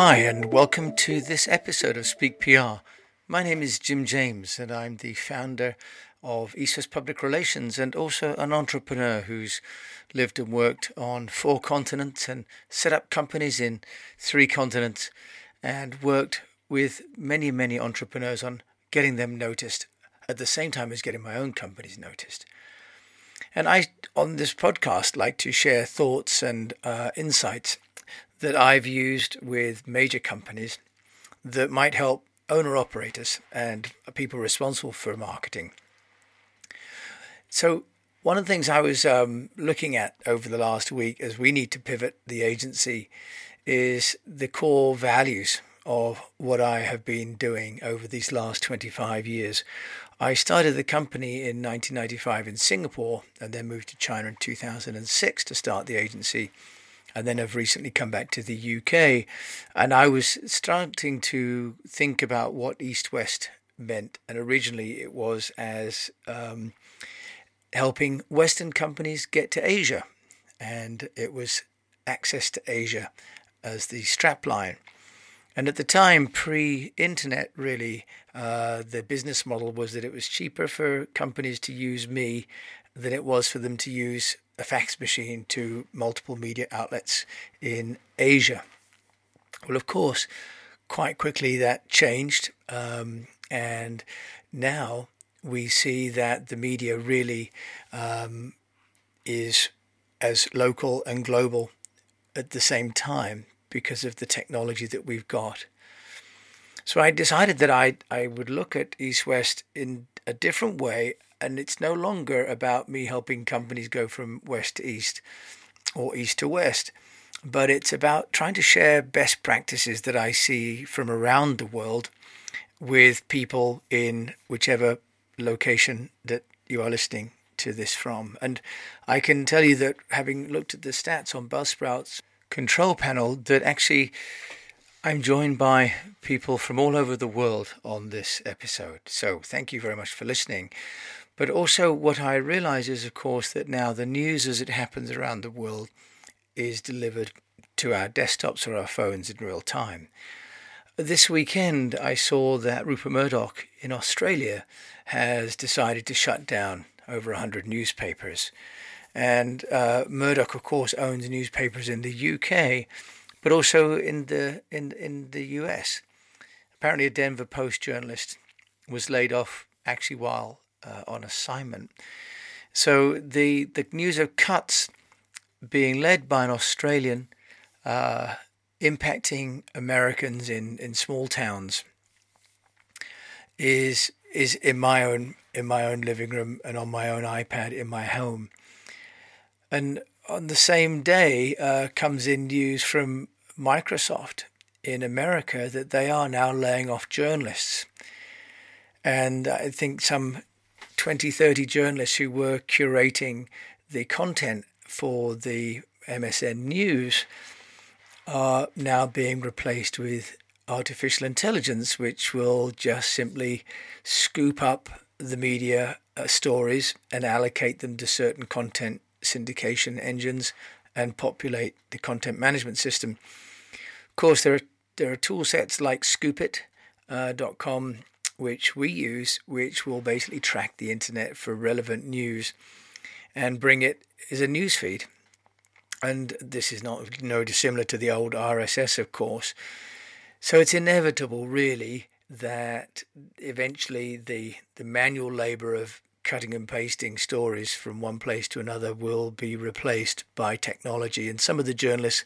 Hi, and welcome to this episode of Speak PR. My name is Jim James, and I'm the founder of East West Public Relations and also an entrepreneur who's lived and worked on four continents and set up companies in three continents and worked with many, many entrepreneurs on getting them noticed at the same time as getting my own companies noticed. And I, on this podcast, like to share thoughts and uh, insights that I've used with major companies that might help owner operators and people responsible for marketing. So, one of the things I was um, looking at over the last week as we need to pivot the agency is the core values of what I have been doing over these last 25 years. I started the company in 1995 in Singapore and then moved to China in 2006 to start the agency and then have recently come back to the UK. And I was starting to think about what East West meant. And originally it was as um, helping Western companies get to Asia. And it was access to Asia as the strapline. And at the time, pre internet, really, uh, the business model was that it was cheaper for companies to use me than it was for them to use a fax machine to multiple media outlets in Asia. Well, of course, quite quickly that changed. Um, and now we see that the media really um, is as local and global at the same time because of the technology that we've got. So I decided that I I would look at East West in a different way, and it's no longer about me helping companies go from west to east or east to west, but it's about trying to share best practices that I see from around the world with people in whichever location that you are listening to this from. And I can tell you that having looked at the stats on Buzzsprout's control panel, that actually I'm joined by people from all over the world on this episode. So thank you very much for listening. But also, what I realize is, of course, that now the news as it happens around the world is delivered to our desktops or our phones in real time. This weekend, I saw that Rupert Murdoch in Australia has decided to shut down over 100 newspapers. And uh, Murdoch, of course, owns newspapers in the UK, but also in the in in the US. Apparently, a Denver Post journalist was laid off actually while uh, on assignment. So the the news of cuts being led by an Australian uh, impacting Americans in, in small towns is is in my own in my own living room and on my own iPad in my home. And on the same day uh, comes in news from Microsoft in America that they are now laying off journalists. And I think some 20, 30 journalists who were curating the content for the MSN News are now being replaced with artificial intelligence, which will just simply scoop up the media uh, stories and allocate them to certain content syndication engines and populate the content management system. Of course, there are there are tool sets like Scoopit.com, uh, which we use, which will basically track the internet for relevant news and bring it as a news feed and this is not no dissimilar to the old RSS, of course. So it's inevitable, really, that eventually the the manual labour of cutting and pasting stories from one place to another will be replaced by technology. And some of the journalists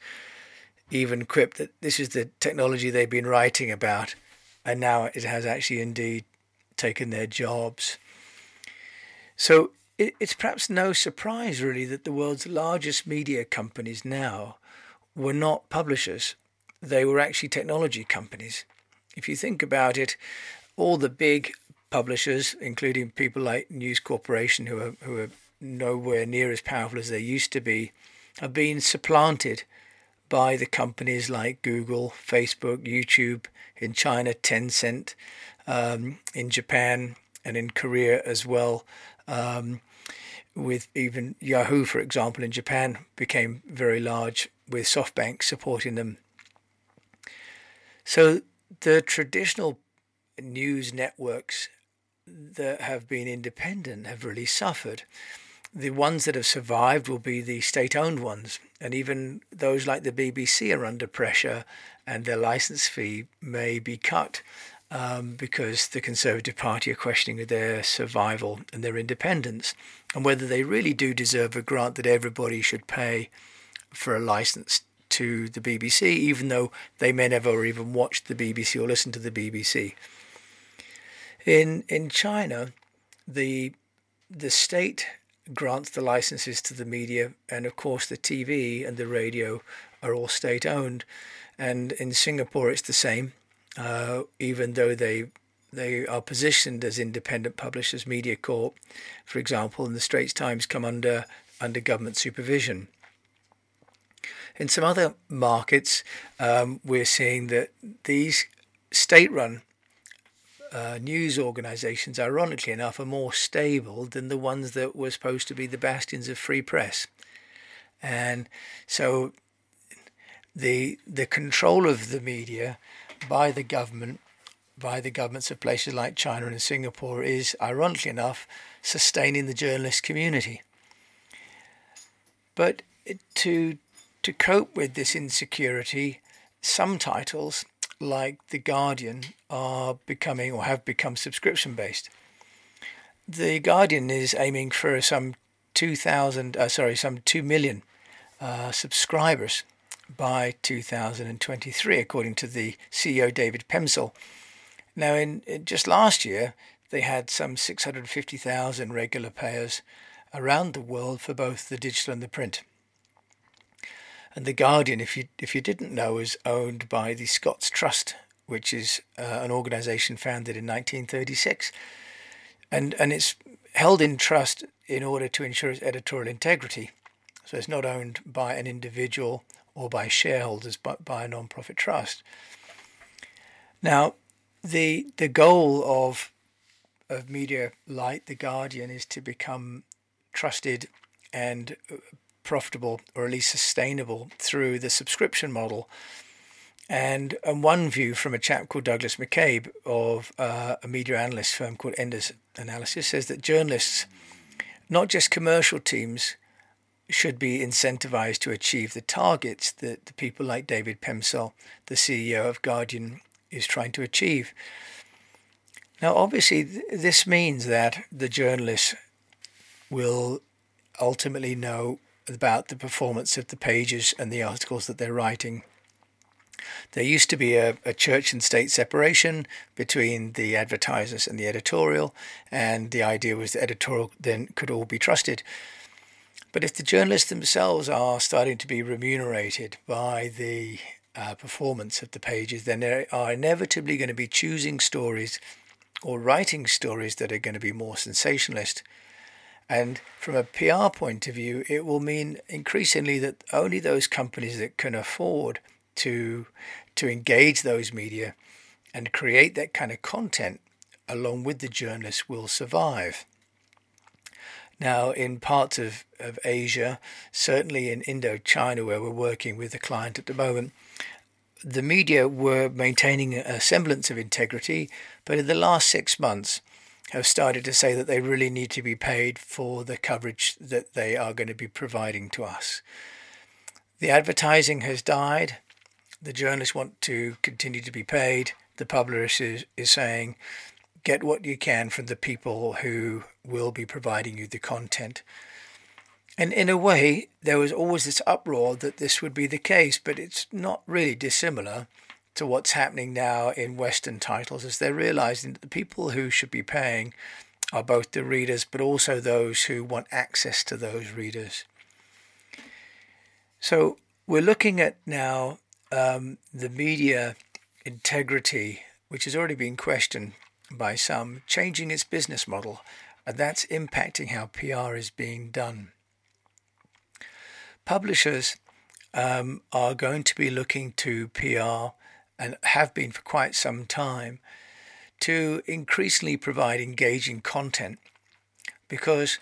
even quip that this is the technology they've been writing about, and now it has actually indeed taken their jobs. So it's perhaps no surprise, really, that the world's largest media companies now were not publishers. They were actually technology companies. If you think about it, all the big publishers, including people like News Corporation, who are, who are nowhere near as powerful as they used to be, have been supplanted by the companies like Google, Facebook, YouTube, in China, Tencent, um, in Japan, and in Korea as well. Um, with even Yahoo, for example, in Japan became very large with SoftBank supporting them. So the traditional news networks that have been independent have really suffered. The ones that have survived will be the state owned ones, and even those like the BBC are under pressure and their license fee may be cut um, because the Conservative Party are questioning their survival and their independence and whether they really do deserve a grant that everybody should pay for a license to the BBC, even though they may never even watch the BBC or listen to the BBC. In in China, the the state grants the licenses to the media, and of course the TV and the radio are all state owned. And in Singapore, it's the same, uh, even though they they are positioned as independent publishers. MediaCorp, for example, and the Straits Times come under under government supervision. In some other markets, um, we're seeing that these state-run uh, news organisations, ironically enough, are more stable than the ones that were supposed to be the bastions of free press. And so the the control of the media by the government, by the governments of places like China and Singapore, is ironically enough sustaining the journalist community. But to to cope with this insecurity, some titles like The Guardian are becoming or have become subscription based. The Guardian is aiming for some 2,000, uh, sorry, some 2 million uh, subscribers by 2023, according to the CEO David Pemsel. Now, in, in just last year, they had some 650,000 regular payers around the world for both the digital and the print. And the Guardian, if you if you didn't know, is owned by the Scott Trust, which is uh, an organisation founded in 1936, and and it's held in trust in order to ensure its editorial integrity. So it's not owned by an individual or by shareholders, but by a non-profit trust. Now, the the goal of of Media Light, the Guardian, is to become trusted and profitable or at least sustainable through the subscription model. And, and one view from a chap called Douglas McCabe of uh, a media analyst firm called Enders Analysis says that journalists, not just commercial teams, should be incentivized to achieve the targets that the people like David Pemsel, the CEO of Guardian, is trying to achieve. Now, obviously, th- this means that the journalists will ultimately know about the performance of the pages and the articles that they're writing. There used to be a, a, church and state separation between the advertisers and the editorial, and the idea was the editorial then could all be trusted. But if the journalists themselves are starting to be remunerated by the uh, performance of the pages, then they are inevitably going to be choosing stories or writing stories that are going to be more sensationalist and from a PR point of view, it will mean increasingly that only those companies that can afford to to engage those media and create that kind of content along with the journalists will survive. Now, in parts of, of Asia, certainly in Indochina, where we're working with a client at the moment, the media were maintaining a semblance of integrity, but in the last six months, have started to say that they really need to be paid for the coverage that they are going to be providing to us. The advertising has died. The journalists want to continue to be paid. The publisher is, is saying, get what you can from the people who will be providing you the content. And in a way, there was always this uproar that this would be the case, but it's not really dissimilar to what's happening now in Western titles as they're realizing that the people who should be paying are both the readers but also those who want access to those readers. So we're looking at now um, the media integrity, which has already been questioned by some, changing its business model, and that's impacting how PR is being done. Publishers um, are going to be looking to PR and have been for quite some time, to increasingly provide engaging content because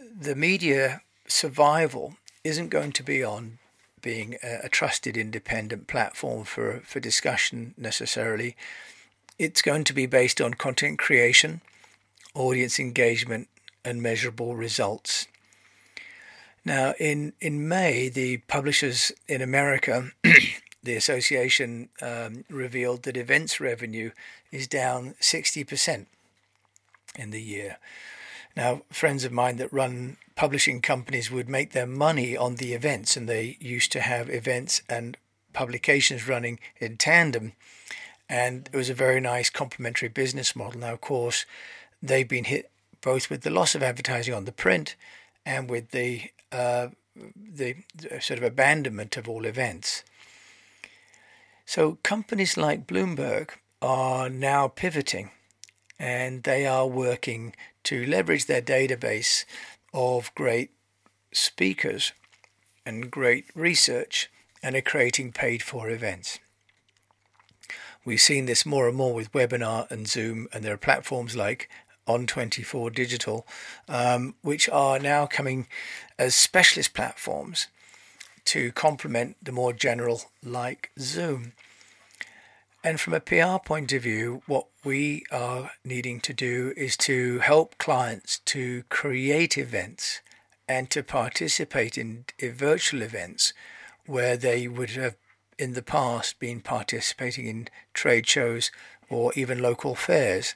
the media survival isn't going to be on being a, trusted independent platform for, for discussion necessarily. It's going to be based on content creation, audience engagement, and measurable results. Now, in, in May, the publishers in America, the association um, revealed that events revenue is down 60% in the year. Now, friends of mine that run publishing companies would make their money on the events, and they used to have events and publications running in tandem. And it was a very nice complementary business model. Now, of course, they've been hit both with the loss of advertising on the print and with the uh, the sort of abandonment of all events. So companies like Bloomberg are now pivoting and they are working to leverage their database of great speakers and great research and are creating paid for events. We've seen this more and more with webinar and Zoom, and there are platforms like On24 Digital, um, which are now coming as specialist platforms to complement the more general like Zoom. And from a PR point of view, what we are needing to do is to help clients to create events and to participate in, virtual events where they would have in the past been participating in trade shows or even local fairs.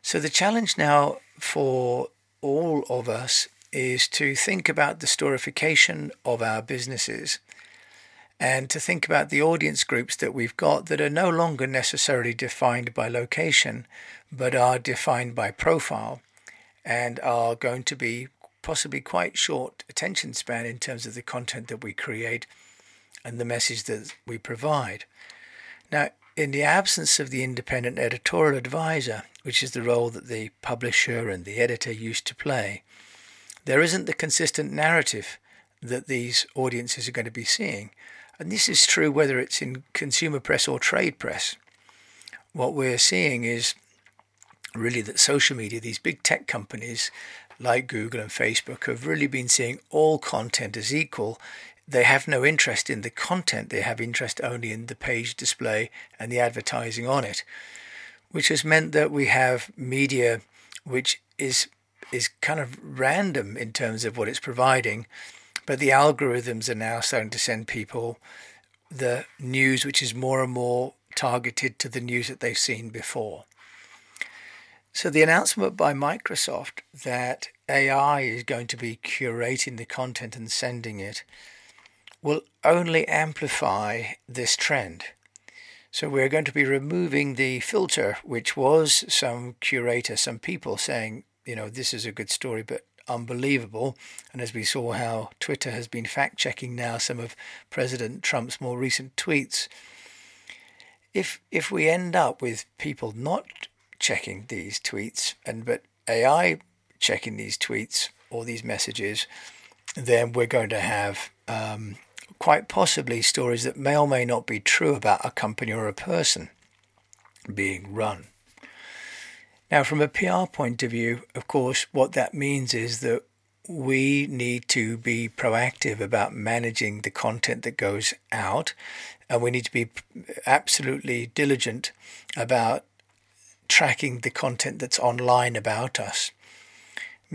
So the challenge now for all of us is to think about the storification of our businesses and to think about the audience groups that we've got that are no longer necessarily defined by location, but are defined by profile and are going to be possibly quite short attention span in terms of the content that we create and the message that we provide. Now, in the absence of the independent editorial advisor, which is the role that the publisher and the editor used to play, there isn't the consistent narrative that these audiences are going to be seeing. And this is true whether it's in consumer press or trade press. What we're seeing is really that social media, these big tech companies like Google and Facebook, have really been seeing all content as equal. They have no interest in the content, they have interest only in the page display and the advertising on it, which has meant that we have media which is is kind of random in terms of what it's providing but the algorithms are now starting to send people the news which is more and more targeted to the news that they've seen before. So the announcement by Microsoft that AI is going to be curating the content and sending it will only amplify this trend. So we're going to be removing the filter, which was some curator, some people saying, you know, this is a good story, but unbelievable. And as we saw how Twitter has been fact checking now some of President Trump's more recent tweets, if if we end up with people not checking these tweets and but AI checking these tweets or these messages, then we're going to have um, quite possibly stories that may or may not be true about a company or a person being run. Now, from a PR point of view, of course, what that means is that we need to be proactive about managing the content that goes out, and we need to be absolutely diligent about tracking the content that's online about us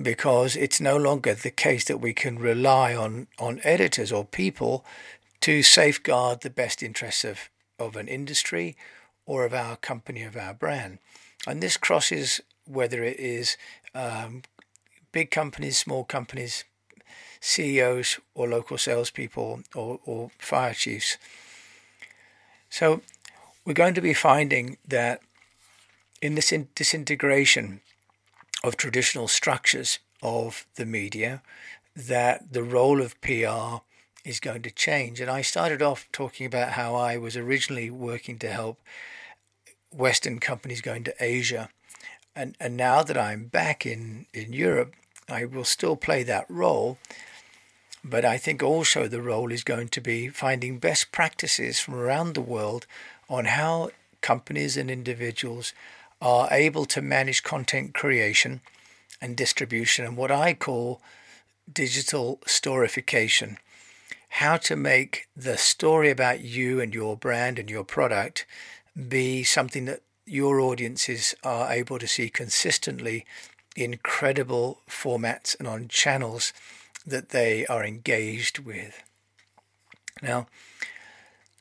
because it's no longer the case that we can rely on, on editors or people to safeguard the best interests of, of an industry or of our company, of our brand. And this crosses whether it is um, big companies, small companies, CEOs, or local salespeople, or, or fire chiefs. So we're going to be finding that in this in disintegration of traditional structures of the media, that the role of PR is going to change. And I started off talking about how I was originally working to help Western companies going to Asia. And, and now that I'm back in, in Europe, I will still play that role. But I think also the role is going to be finding best practices from around the world on how companies and individuals are able to manage content creation and distribution and what I call digital storification. how to make the story about you and your brand and your product be something that your audiences are able to see consistently in credible formats and on channels that they are engaged with. Now,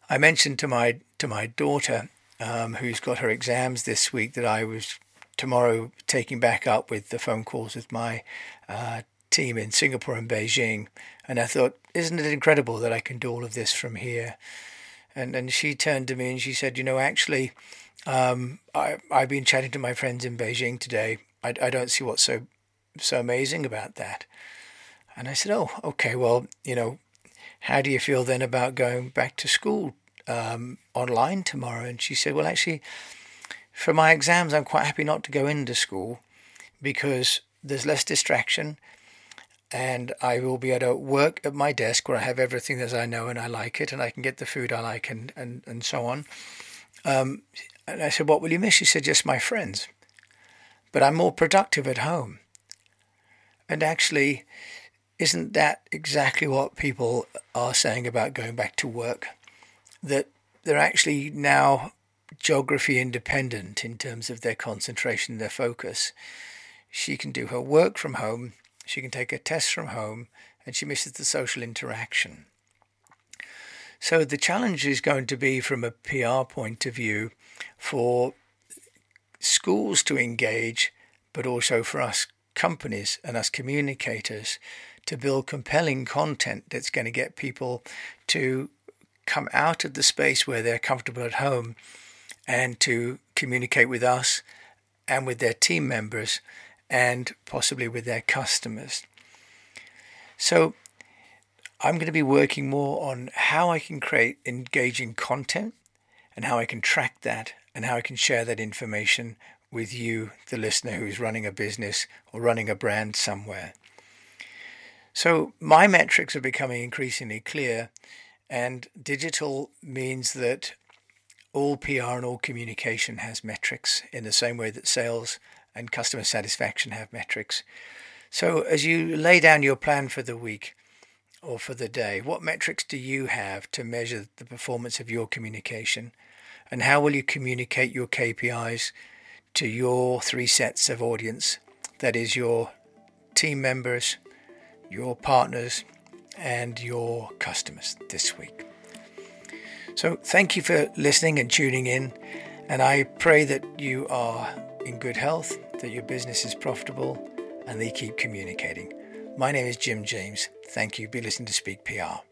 I mentioned to my to my daughter, um, who's got her exams this week, that I was tomorrow taking back up with the phone calls with my uh, team in Singapore and Beijing, and I thought, isn't it incredible that I can do all of this from here? And and she turned to me and she said, you know, actually, um, I I've been chatting to my friends in Beijing today. I, I don't see what's so so amazing about that. And I said, oh, okay, well, you know, how do you feel then about going back to school um, online tomorrow? And she said, well, actually, for my exams, I'm quite happy not to go into school because there's less distraction and I will be able to work at my desk where I have everything that I know and I like it and I can get the food I like and, and, and so on. Um, and I said, What will you miss? She said, Just my friends. But I'm more productive at home. And actually, isn't that exactly what people are saying about going back to work? That they're actually now geography independent in terms of their concentration, their focus. She can do her work from home she can take a test from home and she misses the social interaction. So the challenge is going to be from a PR point of view for schools to engage, but also for us companies and us communicators to build compelling content that's going to get people to come out of the space where they're comfortable at home and to communicate with us and with their team members and possibly with their customers. So I'm going to be working more on how I can create engaging content and how I can track that and how I can share that information with you, the listener who's running a business or running a brand somewhere. So my metrics are becoming increasingly clear, and digital means that all PR and all communication has metrics in the same way that sales and customer satisfaction have metrics. So, as you lay down your plan for the week or for the day, what metrics do you have to measure the performance of your communication? And how will you communicate your KPIs to your three sets of audience that is, your team members, your partners, and your customers this week? So, thank you for listening and tuning in. And I pray that you are in good health, that your business is profitable, and they keep communicating. My name is Jim James. Thank you. Be listening to Speak PR.